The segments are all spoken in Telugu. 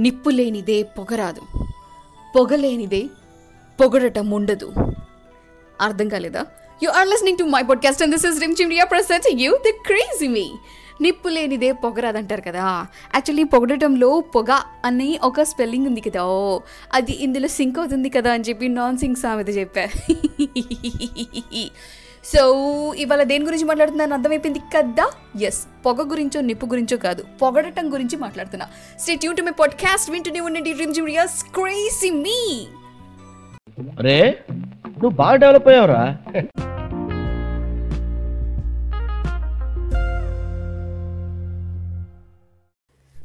నిప్పు లేనిదే పొగరాదు. పొగలేనిదే పొగడటం ఉండదు. అర్థం కాలేదా? You are listening to my podcast and this is Rimjhim Riya present you the crazy me నిప్పు లేనిదే పొగరాదంటారు కదా. యాక్చువల్లీ పొగడటంలో పొగ అని ఒక స్పెల్లింగ్ ఉంది కదా. ఓ అది ఇందులో సింక్ అవుతుంది కదా అని చెప్పి నాన్ సింక్ సామెత చెప్పారు సో ఇవాళ దేని గురించి మాట్లాడుతున్నాను అర్థమైపోయింది కదా? ఎస్ పొగ గురించో నిప్పు గురించో కాదు. పొగడటం గురించి మాట్లాడుతున్నా. Stay tune to my podcast వింటూనే ఉండండి డ్రీమ్ జిమ్ క్రేజీ మీ రే నువ్వు బాగా డెవలప్ అయ్యావురా.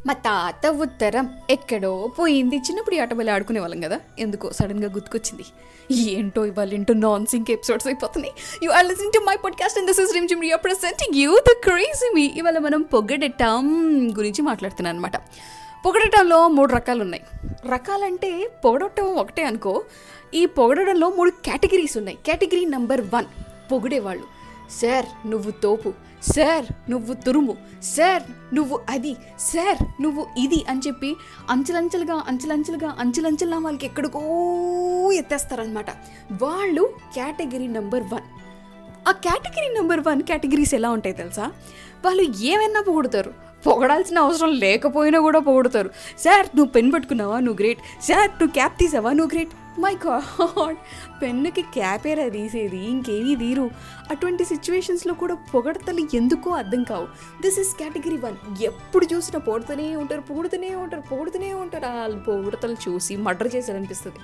మా తాత ఉత్తరం ఎక్కడో పోయింది. చిన్నప్పుడు ఆట ఆటబల్లి ఆడుకునే వాళ్ళం కదా. ఎందుకో సడన్గా గుర్తుకొచ్చింది. ఏంటో ఇవాళ ఏంటో నాన్ సింక్ ఎపిసోడ్స్ అయిపోతున్నాయి you are listening to my podcast and this is Rimjhim Riya presenting you the crazy me ఇవాళ మనం పొగడటం గురించి మాట్లాడుతున్నాను అనమాట పొగడటంలో మూడు రకాలు ఉన్నాయి రకాలంటే పొగడటం ఒకటే అనుకో. ఈ పొగడడంలో మూడు కేటగిరీస్ ఉన్నాయి. కేటగిరీ నెంబర్ వన్ పొగిడేవాళ్ళు. సార్ నువ్వు తోపు. సార్ నువ్వు తురుము. సార్ నువ్వు అది. సార్ నువ్వు ఇది అని చెప్పి అంచెలంచెలుగా అంచెలంచెలుగా అంచెలంచెలుగా వాళ్ళకి ఎక్కడికో ఎత్తేస్తారనమాట వాళ్ళు కేటగిరీ నెంబర్ వన్. ఆ కేటగిరీ నెంబర్ వన్ కేటగిరీస్ ఎలా ఉంటాయి తెలుసా? వాళ్ళు ఏమైనా పొగుడతారు. పొగడాల్సిన అవసరం లేకపోయినా కూడా పొగుడతారు. సార్ నువ్వు పెన్ పట్టుకున్నావా? నువ్వు గ్రేట్. సార్ నువ్వు క్యాప్ తీసావా? నువ్వు గ్రేట్. My god. పెన్నుకి క్యాపేరా తీసేది ఇంకేమీ తీరు. అటువంటి సిచ్యువేషన్స్లో కూడా పొగడతలు ఎందుకో అర్థం కావు. దిస్ ఇస్ కేటగిరీ వన్ ఎప్పుడు చూసినా పొగుడుతూనే ఉంటారు పొగుడుతూనే ఉంటారు పొగుడుతూనే ఉంటారు. వాళ్ళు పొగడతలు చూసి మర్డర్ చేశారనిపిస్తుంది.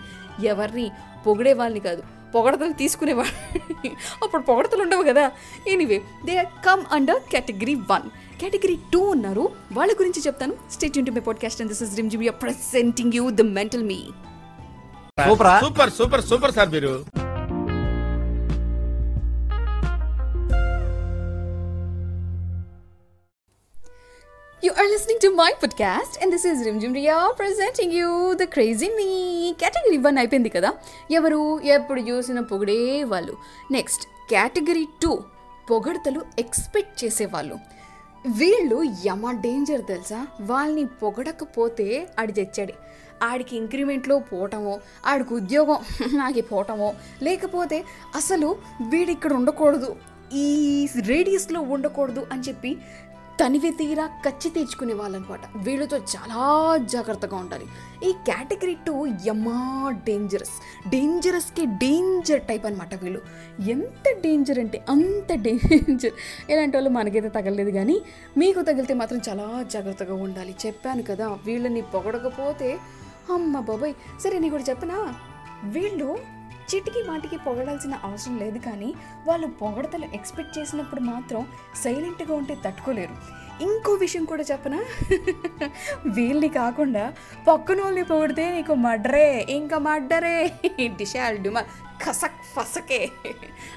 ఎవరిని? పొగిడే వాళ్ళని కాదు పొగడతలు తీసుకునేవాళ్ళు అప్పుడు పొగడతలు ఉండవు కదా. Anyway they come under category one category two ఉన్నారు. వాళ్ళ గురించి చెప్తాను. Stay tune to my podcast and this is Rimjhim presenting you the mental me సూపరా super super super sir మీరు. You are listening to my podcast and this is Rim Jim Ria presenting you the crazy me. Category one అయిపోయింది కదా? ఎవరు ఎప్పుడు చూసిన పొగిడే వాళ్ళు? నెక్స్ట్ కేటగిరీ టూ పొగడతలు ఎక్స్పెక్ట్ చేసేవాళ్ళు. వీళ్ళు యమ డేంజర్ తెలుసా? వాళ్ళని పొగడకపోతే ఆడి తెచ్చాడు ఆడికి ఇంక్రిమెంట్లో పోవటమో ఆడికి ఉద్యోగం నాకు పోవటమో లేకపోతే అసలు వీడిక్కడ ఉండకూడదు. ఈ రేడియస్లో ఉండకూడదు అని చెప్పి తనివి తీరా కచ్చి తెచ్చుకునే వాళ్ళనమాట. వీళ్ళతో చాలా జాగ్రత్తగా ఉండాలి. ఈ కేటగిరీ టూ యమా డేంజరస్ డేంజరస్కి డేంజర్ టైప్ అనమాట వీళ్ళు. ఎంత డేంజర్ అంటే అంత డేంజర్ ఇలాంటి వాళ్ళు మనకైతే తగలలేదు కానీ మీకు తగిలితే మాత్రం చాలా జాగ్రత్తగా ఉండాలి. చెప్పాను కదా వీళ్ళని పొగడకపోతే అమ్మ బాబాయ్. సరే నీ కూడా చెప్పనా? వీళ్ళు చిటికి మాటికి పొగడాల్సిన అవసరం లేదు కానీ వాళ్ళు పొగడతలు ఎక్స్పెక్ట్ చేసినప్పుడు మాత్రం సైలెంట్గా ఉంటే తట్టుకోలేరు. ఇంకో విషయం కూడా చెప్పనా? వీళ్ళని కాకుండా పక్కన వాళ్ళని పొగిడితే నీకు మడ్రే ఇంకా మడ్డరే. డిషాల్ డుమా కసక్ ఫసకే.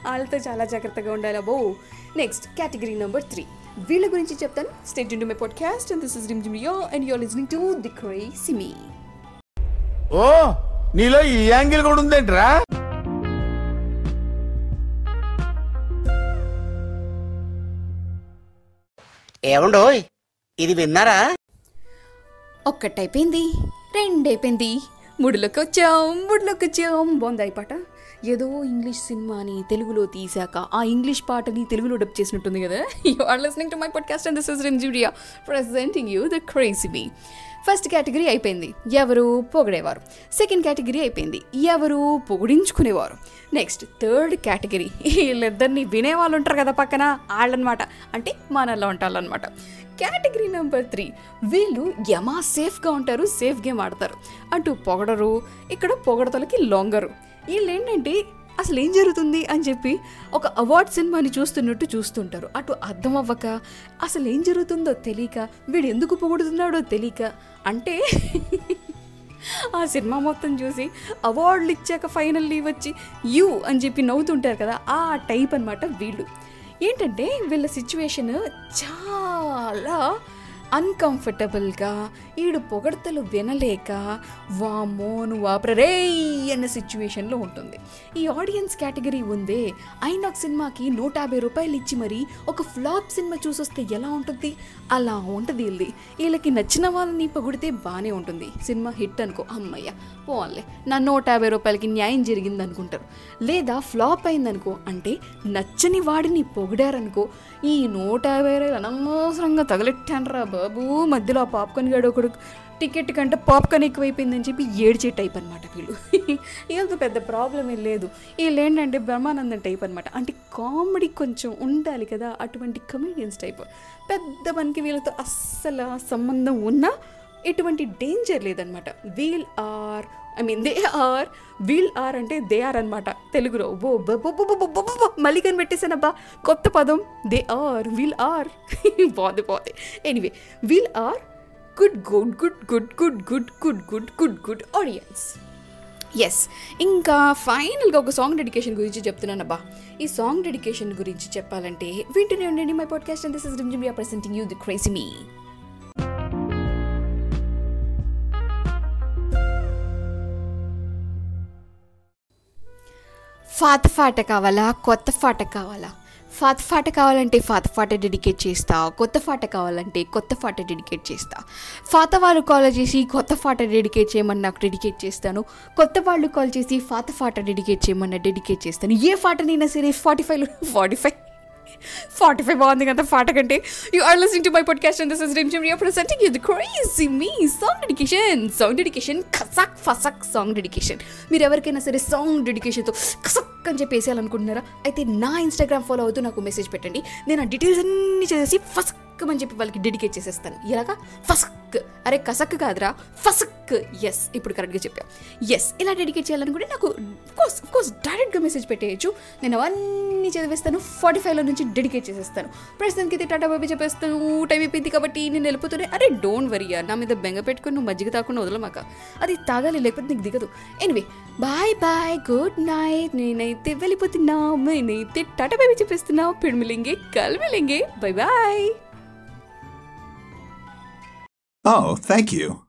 వాళ్ళతో చాలా జాగ్రత్తగా ఉండాలి అబో నెక్స్ట్ కేటగిరీ నెంబర్ త్రీ వీళ్ళ గురించి చెప్తాను. State to my podcast and this is Rimjhim and you are listening to the crazy me ఓ నీలో ఈ యాంగిల్ కూడా ఉందేంట్రా? ఏమండోయ్ ఇది విన్నారా? ఒక్కటైపోయింది రెండైపోయింది. మూడులోకి వచ్చాం మూడులోకి వచ్చాం బాగుంది పాట. ఏదో ఇంగ్లీష్ సినిమాని తెలుగులో తీసాక ఆ ఇంగ్లీష్ పాటని తెలుగులో డబ్ చేసినట్టుంది కదా. You are listening to my podcast and this is Rimjhim presenting you the crazy me first category అయిపోయింది. ఎవరు పొగిడేవారు? సెకండ్ కేటగిరీ అయిపోయింది. ఎవరు పొగిడించుకునేవారు? నెక్స్ట్ థర్డ్ కేటగిరీ వీళ్ళిద్దరిని వినేవాళ్ళు ఉంటారు కదా పక్కన వాళ్ళనమాట అంటే మనలో ఉంటారనమాట కేటగిరీ నెంబర్ త్రీ వీళ్ళు యమా సేఫ్గా ఉంటారు సేఫ్ గేమ్ ఆడతారు. అటు పొగడరు ఇక్కడ పొగడతలకి లొంగరు. వీళ్ళు ఏంటంటే అసలు ఏం జరుగుతుంది అని చెప్పి ఒక అవార్డ్ సినిమాని చూస్తున్నట్టు చూస్తుంటారు. అటు అర్థం అవ్వక అసలు ఏం జరుగుతుందో తెలియక వీడు ఎందుకు పొగుడుతున్నాడో తెలియక అంటే ఆ సినిమా మొత్తం చూసి అవార్డులు ఇచ్చాక ఫైనల్లీ వచ్చి యూ అని చెప్పి నవ్వుతుంటారు కదా ఆ టైప్ అనమాట వీళ్ళు. ఏంటంటే వీళ్ళ సిచ్యువేషన్ చాలా అన్కంఫర్టబుల్గా ఈడు పొగడతలు వినలేక వామ్మో నువ్వు ఆపరే అన్న సిచ్యువేషన్లో ఉంటుంది. ఈ ఆడియన్స్ కేటగిరీ ఉందే ఐనాక్ సినిమాకి నూట యాభై రూపాయలు ఇచ్చి మరీ ఒక ఫ్లాప్ సినిమా చూసొస్తే ఎలా ఉంటుంది? అలా ఉంటుంది వీళ్ళది వీళ్ళకి నచ్చిన వాళ్ళని పొగిడితే బాగానే ఉంటుంది. సినిమా హిట్ అనుకో. అమ్మయ్య పోన్లే. నా నూట యాభై రూపాయలకి న్యాయం జరిగింది అనుకుంటారు లేదా ఫ్లాప్ అయిందనుకో అంటే నచ్చని వాడిని పొగిడారనుకో ఈ నూట యాభై రూపాయలు అనవసరంగా తగలెట్టానరా బాబు మధ్యలో ఆ పాప్కార్న్ గాడు ఒకడు టికెట్ కంటే పాప్కార్న్ ఎక్కువైపోయిందని చెప్పి ఏడ్చే టైప్ అనమాట వీళ్ళు. వీళ్ళతో పెద్ద ప్రాబ్లం ఏం లేదు. వీళ్ళు ఏంటంటే బ్రహ్మానందం టైప్ అనమాట అంటే కామెడీ కొంచెం ఉండాలి కదా అటువంటి కమెడియన్స్ టైప్ పెద్ద మనకి వీళ్ళతో అస్సలు సంబంధం ఉన్నా ఎటువంటి డేంజర్ లేదనమాట we'll are I mean they are we'll are అంటే దే ఆర్ అనమాట తెలుగులో మళ్ళీ కనిపెట్టేసానబ్బా కొత్త పదం. దే ఆర్ వీల్ ఆర్ బాగుంది బాగుంది. Anyway we'll are good good good good good good good good good good audiences ఇంకా ఫైనల్గా ఒక సాంగ్ డెడికేషన్ గురించి చెప్తున్నానబ్బా ఈ సాంగ్ డెడికేషన్ గురించి చెప్పాలంటే వింటూనే ఉండండి my podcast and this is Rimjhim presenting you the crazy me ఫాత ఫాట కావాలా? కొత్త ఫాట కావాలా? ఫాత ఫాట కావాలంటే ఫాత ఫాట డెడికేట్ చేస్తా. కొత్త ఫాట కావాలంటే కొత్త ఫాట డెడికేట్ చేస్తా. ఫాత వాళ్ళు కాల్ చేసి కొత్త ఫాట డెడికేట్ చేయమని నాకు డెడికేట్ చేస్తాను. కొత్త వాళ్ళు కాల్ చేసి ఫాత ఫాట డెడికేట్ చేయమని డెడికేట్ చేస్తాను. ఏ ఫాటనైనా సరే ఫార్టీ ఫైవ్లో ఫార్టీ ఫైవ్ ఫార్టీ ఫైవ్ బాగుంది కదా పాట కంటే. You are listening to my podcast and this is Rimjhim presenting you the crazy me song dedication song dedication కసక్ ఫసక్ సాంగ్ డెడికేషన్ మీరు ఎవరికైనా సరే సాంగ్ డెడికేషన్తో ఖసక్ అని చెప్పేసేయాలనుకుంటున్నారా అయితే నా ఇన్స్టాగ్రామ్ ఫాలో అవుతూ నాకు మెసేజ్ పెట్టండి. నేను ఆ డీటెయిల్స్ అన్ని చేసేసి ఫసక్ అని చెప్పి వాళ్ళకి డెడికేట్ చేసేస్తాను. ఇలాగా ఫసక్. అరే కసక్ కాదురా. ఫసక్. ఎస్ ఇప్పుడు కరెక్ట్గా చెప్పా ఎస్ ఇలా డెడికేట్ చేయాలనుకుంటే నాకు కోర్స్ కోర్స్ డైరెక్ట్గా మెసేజ్ పెట్టేయచ్చు. నేను అవన్నీ చదివేస్తాను. ఫార్టీ ఫైవ్లో నుంచి డెడికేట్ చేసేస్తాను. ప్రస్తుతానికి అయితే టాటా బాబీ చెప్పేస్తాను. టైం అయిపోయింది కాబట్టి నేను వెళ్ళిపోతూనే అరే డోంట్ వరీ నా మీద బెంగ పెట్టుకుని నువ్వు మజ్జిగ తాకుండా వదలమాక. అది తాగాలి లేకపోతే నీకు దిగదు. Anyway bye bye good night నేనైతే వెళ్ళిపోతున్నా నేనైతే టాటా బాబీ చెప్పేస్తున్నా పిడిమిలింగే కలిమిలింగే. Bye bye Oh, thank you.